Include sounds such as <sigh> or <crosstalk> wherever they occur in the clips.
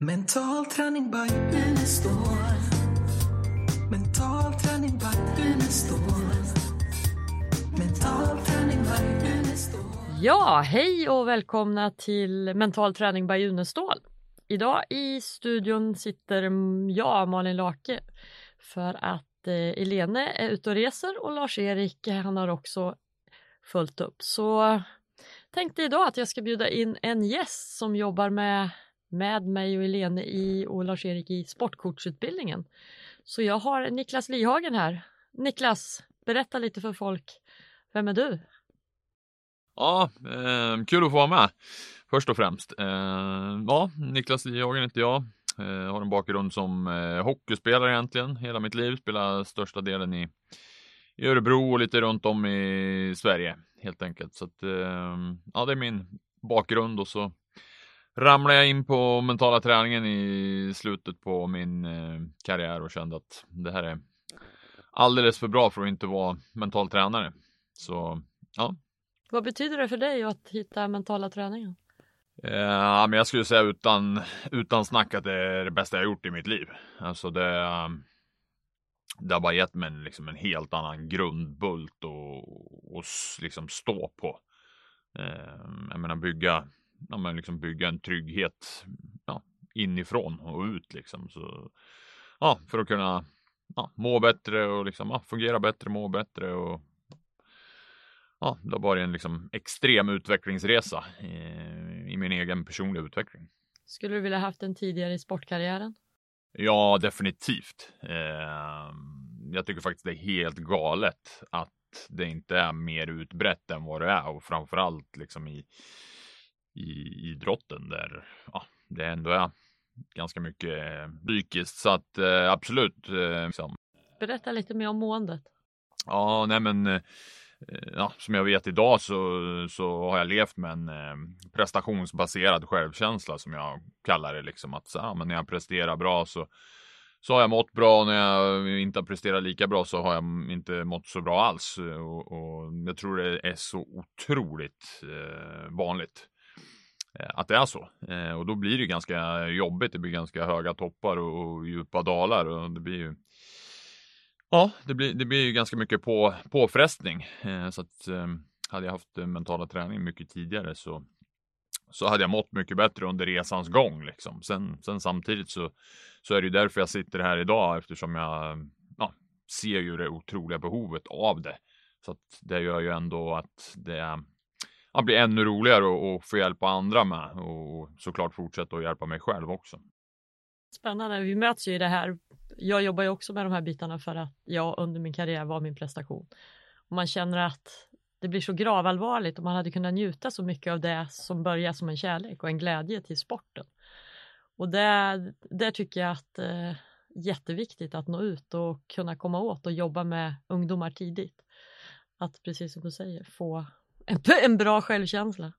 Mental träning by Unestål. Mental träning by Unestål. Mental träning by Unestål. Ja, hej och välkomna till Mental träning by Unestål. Idag i studion sitter jag, Malin Lake, för att eh, Elene är ute och reser och Lars-Erik han har också fullt upp. Så tänkte idag att jag ska bjuda in en gäst som jobbar med, med mig och Elene i, och Lars-Erik i sportkortsutbildningen. Så jag har Niklas Lihagen här. Niklas, berätta lite för folk. Vem är du? Ja, eh, kul att få vara med först och främst. Eh, ja, Niklas Lihagen heter jag. Eh, har en bakgrund som eh, hockeyspelare egentligen hela mitt liv. Spelar största delen i, i Örebro och lite runt om i Sverige helt enkelt. Så att, eh, ja, det är min bakgrund och så ramlade jag in på mentala träningen i slutet på min eh, karriär och kände att det här är alldeles för bra för att inte vara mental tränare. Så ja, Vad betyder det för dig att hitta mentala träningen? Ja, men jag skulle säga utan, utan snack att det är det bästa jag gjort i mitt liv. Alltså det, det har bara gett mig liksom en helt annan grundbult och, och s- liksom stå på. Eh, Jag menar bygga, ja, men liksom bygga en trygghet ja, inifrån och ut liksom. Så, ja, för att kunna ja, må bättre och liksom, ja, fungera bättre, må bättre och ja, det har varit en liksom extrem utvecklingsresa eh, i min egen personliga utveckling. Skulle du vilja haft den tidigare i sportkarriären? Ja, definitivt. Eh, jag tycker faktiskt det är helt galet att det inte är mer utbrett än vad det är och framförallt liksom i, i idrotten där ja, det ändå är ganska mycket eh, psykiskt. Så att eh, absolut. Eh, liksom. Berätta lite mer om måendet. Ja, nej men ja, som jag vet idag så, så har jag levt med en prestationsbaserad självkänsla som jag kallar det liksom att så, ja, men när jag presterar bra så så har jag mått bra och när jag inte har presterat lika bra så har jag inte mått så bra alls och, och jag tror det är så otroligt eh, vanligt Eh, att det är så eh, och då blir det ganska jobbigt. Det blir ganska höga toppar och, och djupa dalar och det blir ju Ja, det blir, det blir ju ganska mycket på, påfrestning. Eh, så att hade jag haft mentala träning mycket tidigare så, så hade jag mått mycket bättre under resans gång. Liksom. Sen, sen samtidigt så, så är det ju därför jag sitter här idag eftersom jag ja, ser ju det otroliga behovet av det. Så att det gör ju ändå att det ja, bli ännu roligare och, och få hjälpa andra med och såklart fortsätta att hjälpa mig själv också. Spännande, vi möts ju i det här. Jag jobbar ju också med de här bitarna för att jag under min karriär var min prestation. Och man känner att det blir så gravallvarligt och man hade kunnat njuta så mycket av det som börjar som en kärlek och en glädje till sporten. Och där, där tycker jag att eh, jätteviktigt att nå ut och kunna komma åt och jobba med ungdomar tidigt. Att precis som du säger få en, bra självkänsla.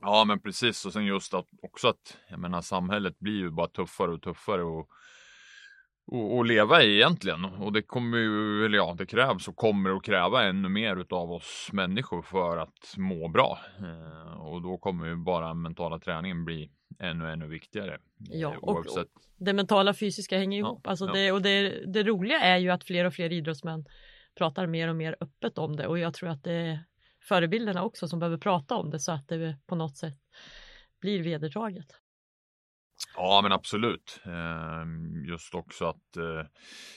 Ja, men precis. Och sen just att också att jag menar, samhället blir ju bara tuffare och tuffare och, och, och leva i egentligen. Och det kommer ju, eller ja, det krävs och kommer att kräva ännu mer utav oss människor för att må bra. Eh, och då kommer ju bara mentala träningen bli ännu, ännu viktigare. Ja, Eh, och- oavsett. det mentala och fysiska hänger Ja, ihop. Alltså ja. det, och det, det roliga är ju att fler och fler idrottsmän pratar mer och mer öppet om det och jag tror att det förebilderna också som behöver prata om det så att det på något sätt blir vedertaget. Ja, men absolut. Ehm, just också att eh,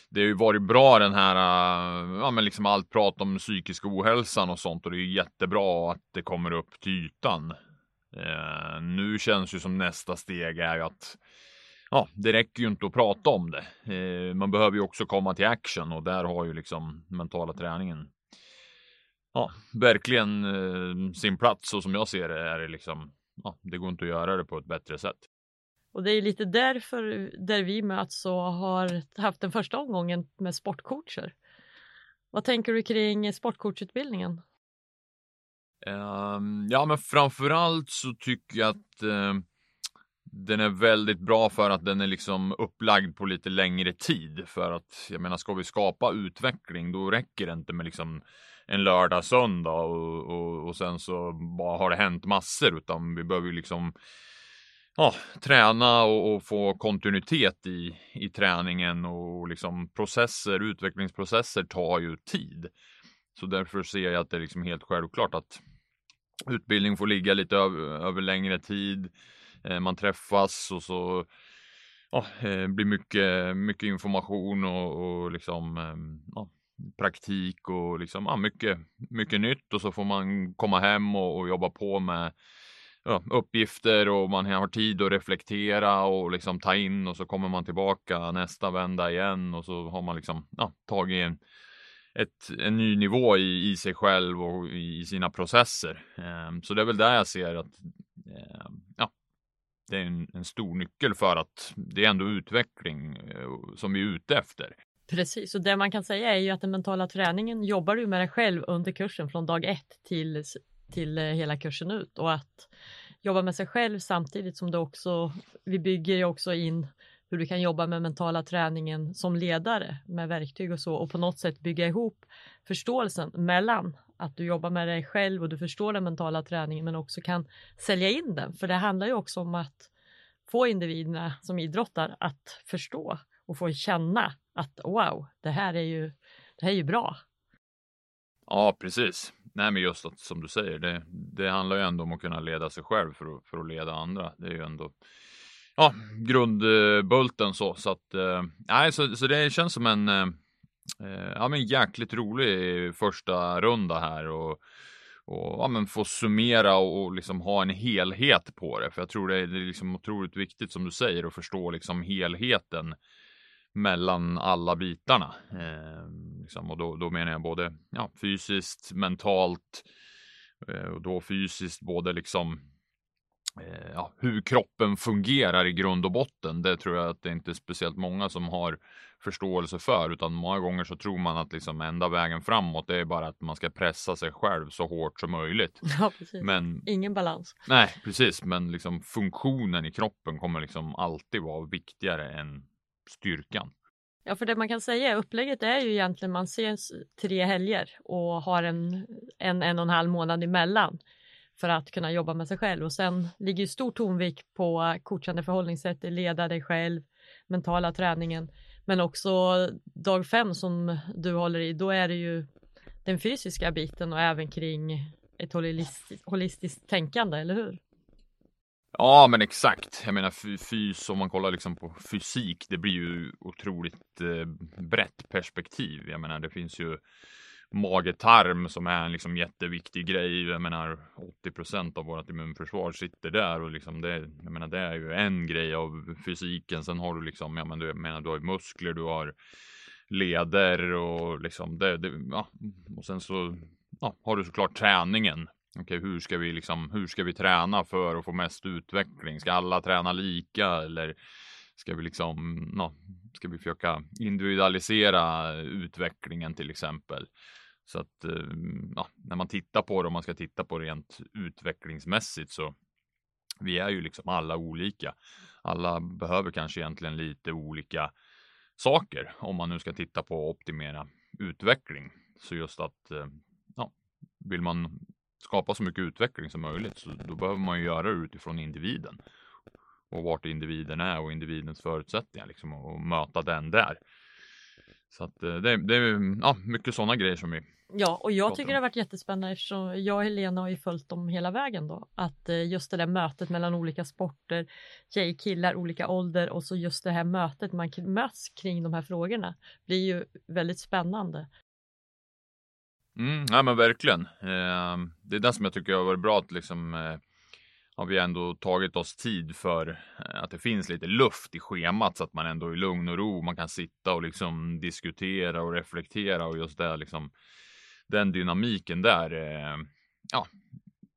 det har ju varit bra den här, eh, ja men liksom allt prat om psykisk ohälsan och sånt och det är jättebra att det kommer upp till ytan. Ehm, nu känns ju som nästa steg är ju att ja, det räcker ju inte att prata om det. Ehm, man behöver ju också komma till action och där har ju liksom mentala träningen ja, verkligen eh, sin plats och som jag ser det är det liksom, ja, det går inte att göra det på ett bättre sätt. Och det är lite därför där vi möts och har haft den första omgången med sportcoacher. Vad tänker du kring sportcoachutbildningen? Ehm, ja, men framförallt så tycker jag att ehm, den är väldigt bra för att den är liksom upplagd på lite längre tid. För att jag menar, ska vi skapa utveckling, då räcker det inte med liksom en lördag, söndag och, och, och sen så bara har det hänt massor, utan vi behöver ju liksom ja, träna och, och, få kontinuitet i, i träningen och liksom processer, utvecklingsprocesser tar ju tid. Så därför ser jag att det är liksom helt självklart att utbildning får ligga lite över, över längre tid. Eh, man träffas och så ja, eh, blir mycket, mycket information och, och liksom eh, ja, praktik och liksom ja, mycket, mycket nytt och så får man komma hem och, och jobba på med ja, uppgifter och man har tid att reflektera och liksom ta in och så kommer man tillbaka nästa vända igen och så har man liksom ja, tagit en, ett, en ny nivå i, i sig själv och i, i sina processer. Um, så det är väl där jag ser att um, ja, det är en, en, stor nyckel för att det är ändå utveckling uh, som vi är ute efter. Precis, och det man kan säga är ju att den mentala träningen jobbar du med dig själv under kursen från dag ett till, till eh, hela kursen ut och att jobba med sig själv samtidigt som det också, vi bygger ju också in hur du kan jobba med mentala träningen som ledare med verktyg och så och på något sätt bygga ihop förståelsen mellan att du jobbar med dig själv och du förstår den mentala träningen men också kan sälja in den. För det handlar ju också om att få individerna som idrottar att förstå och få känna att wow, det här är ju, det här är ju bra. Ja, precis. Nej, men just att som du säger, det, det handlar ju ändå om att kunna leda sig själv för att, för att leda andra. Det är ju ändå ja, grundbulten så. Så att, eh, nej, så, så det känns som en eh, eh ja, men jäkligt rolig första runda här och, och ja, men få summera och, och liksom ha en helhet på det. För jag tror det är, det är liksom otroligt viktigt som du säger att förstå liksom helheten mellan alla bitarna. Eh, liksom, och då, då, menar jag både ja, fysiskt, mentalt eh, och då fysiskt både liksom eh, ja, hur kroppen fungerar i grund och botten. Det tror jag att det inte är speciellt många som har förståelse för, utan många gånger så tror man att liksom enda vägen framåt det är bara att man ska pressa sig själv så hårt som möjligt. <laughs> Ja, precis. Men, Ingen balans. Nej, precis. Men liksom funktionen i kroppen kommer liksom alltid vara viktigare än styrkan. Ja, för det man kan säga, upplägget är ju egentligen man ses tre helger och har en, en, en och en halv månad emellan för att kunna jobba med sig själv och sen ligger ju stor tonvikt på coachande förhållningssätt, leda dig själv, mentala träningen, men också dag fem som du håller i, då är det ju den fysiska biten och även kring ett holistiskt, holistiskt tänkande, eller hur? Ja, men exakt. Jag menar fys, om man kollar liksom på fysik, det blir ju otroligt eh, brett perspektiv. Jag menar, det finns ju mage-tarm som är en liksom jätteviktig grej. Jag menar 80% av vårt immunförsvar sitter där och liksom det, jag menar, det är ju en grej av fysiken. Sen har du liksom, jag menar, du, jag menar, du har muskler, du har leder och liksom det, det ja. och sen så ja, har du såklart träningen Okej, hur ska vi liksom, hur ska vi träna för att få mest utveckling? Ska alla träna lika eller ska vi liksom, no, ska vi försöka individualisera utvecklingen till exempel? Så att eh, ja, när man tittar på det, om man ska titta på rent utvecklingsmässigt så vi är ju liksom alla olika. Alla behöver kanske egentligen lite olika saker om man nu ska titta på att optimera utveckling. Så just att eh, ja, vill man skapa så mycket utveckling som möjligt så då behöver man ju göra det utifrån individen och vart individen är och individens förutsättningar liksom och möta den där. Så att eh, det, det är ja, mycket sådana grejer som vi Ja, och jag tycker det har varit jättespännande eftersom jag och Helena har ju följt dem hela vägen då. Att eh, just det där mötet mellan olika sporter, tjej, killar, olika ålder och så just det här mötet man möts kring de här frågorna blir ju väldigt spännande. Mm, ja men verkligen. Eh, det är det som jag tycker har varit bra att liksom eh, har vi ändå tagit oss tid för eh, att det finns lite luft i schemat så att man ändå i lugn och ro man kan sitta och liksom diskutera och reflektera och just det liksom den dynamiken där. Eh, ja,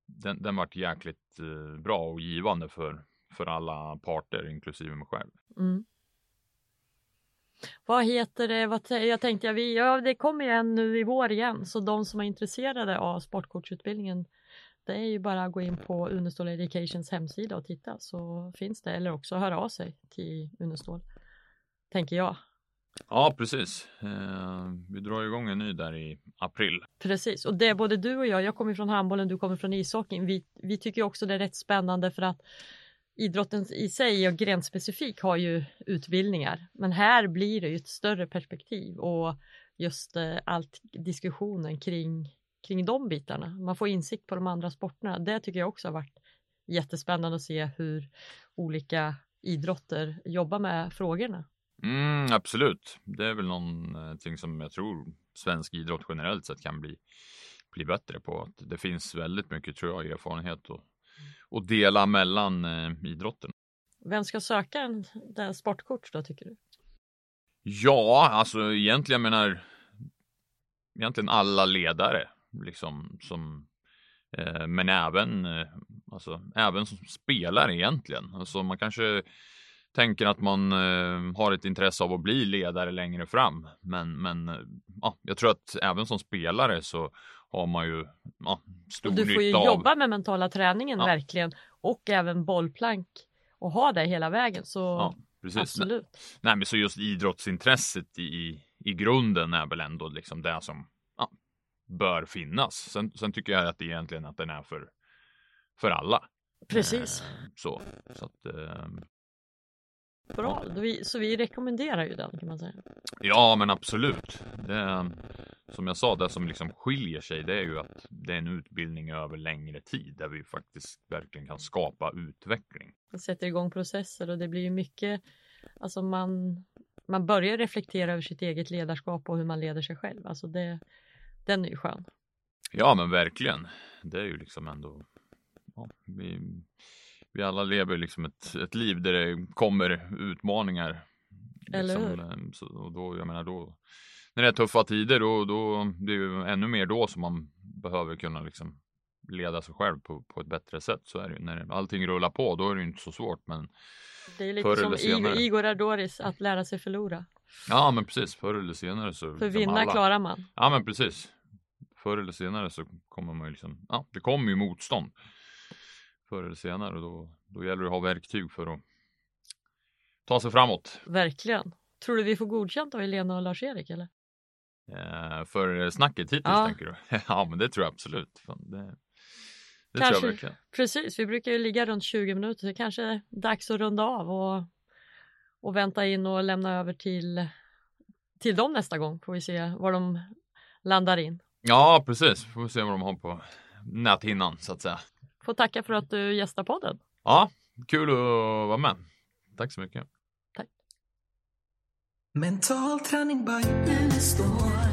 den, den vart jäkligt eh, bra och givande för, för alla parter, inklusive mig själv. Mm. Vad heter det? Vad, jag tänkte, ja, vi, ja, det kommer ju en nu i vår igen, så de som är intresserade av sportcoachutbildningen, det är ju bara att gå in på Unestål Educations hemsida och titta så finns det, eller också höra av sig till Unestål, tänker jag. Ja, precis. Eh, vi drar igång en ny där i april. Precis, och det är både du och jag, jag kommer från handbollen, du kommer från ishockeyn. Vi, vi tycker också det är rätt spännande för att idrotten i sig och grenspecifik har ju utbildningar men här blir det ju ett större perspektiv och just eh, allt diskussionen kring, kring de bitarna. Man får insikt på de andra sporterna. Det tycker jag också har varit jättespännande att se hur olika idrotter jobbar med frågorna. Mm, absolut, det är väl någonting som jag tror svensk idrott generellt sett kan bli, bli bättre på. Att det finns väldigt mycket tror jag erfarenhet och, och dela mellan eh, idrotten. Vem ska söka en, en sportkort då tycker du? Ja, alltså egentligen menar egentligen alla ledare liksom som eh, men även eh, alltså även som spelare egentligen. Alltså man kanske tänker att man eh, har ett intresse av att bli ledare längre fram. Men, men eh, ja, jag tror att även som spelare så har man ju ja, stor nytta av... Du får ju av... jobba med mentala träningen Ja. verkligen och även bollplank och ha det hela vägen så Ja, absolut. Nej, men så just idrottsintresset i, i grunden är väl ändå liksom det som ja, bör finnas. Sen, sen tycker jag att det egentligen att den är för, för alla. Precis, Eh, så, så att, eh, bra. Vi, så vi rekommenderar ju den kan man säga. Ja, men absolut. Det, som jag sa, det som liksom skiljer sig, det är ju att det är en utbildning över längre tid där vi faktiskt verkligen kan skapa utveckling. Man sätter igång processer och det blir ju mycket, alltså man, man börjar reflektera över sitt eget ledarskap och hur man leder sig själv. Alltså det, den är ju skön. Ja, men verkligen. Det är ju liksom ändå. Ja, vi, vi alla lever liksom ett, ett liv där det kommer utmaningar. Eller Liksom, eh, så, och då, jag menar då, när det är tuffa tider, då, då det är ju ännu mer då som man behöver kunna liksom leda sig själv på, på ett bättre sätt. Så är det ju. När allting rullar på, då är det ju inte så svårt. Men Det är lite som senare. Igor, Ardoris, att lära sig förlora. ja, men precis. Förr eller senare så. För liksom vinna alla- klarar man. Ja, men precis. Förr eller senare så kommer man ju liksom, ja, det kommer ju motstånd. Förr eller senare och då, då gäller det att ha verktyg för att ta sig framåt. Verkligen. Tror du vi får godkänt av Helena och Lars-Erik eller? Eh, för snacket hittills Ja. tänker du? <laughs> ja, men det tror jag absolut. Fan, det det tror Kanske. jag verkligen. Precis, vi brukar ju ligga runt 20 minuter. Det kanske är dags att runda av och, och vänta in och lämna över till, till dem nästa gång. Får vi se var de landar in. Ja, precis. Får vi se vad de har på näthinnan så att säga. Får tacka för att du gästar podden. Ja, kul att vara med. Tack så mycket. Mental träning by Unestål. Mental träning by Unestål.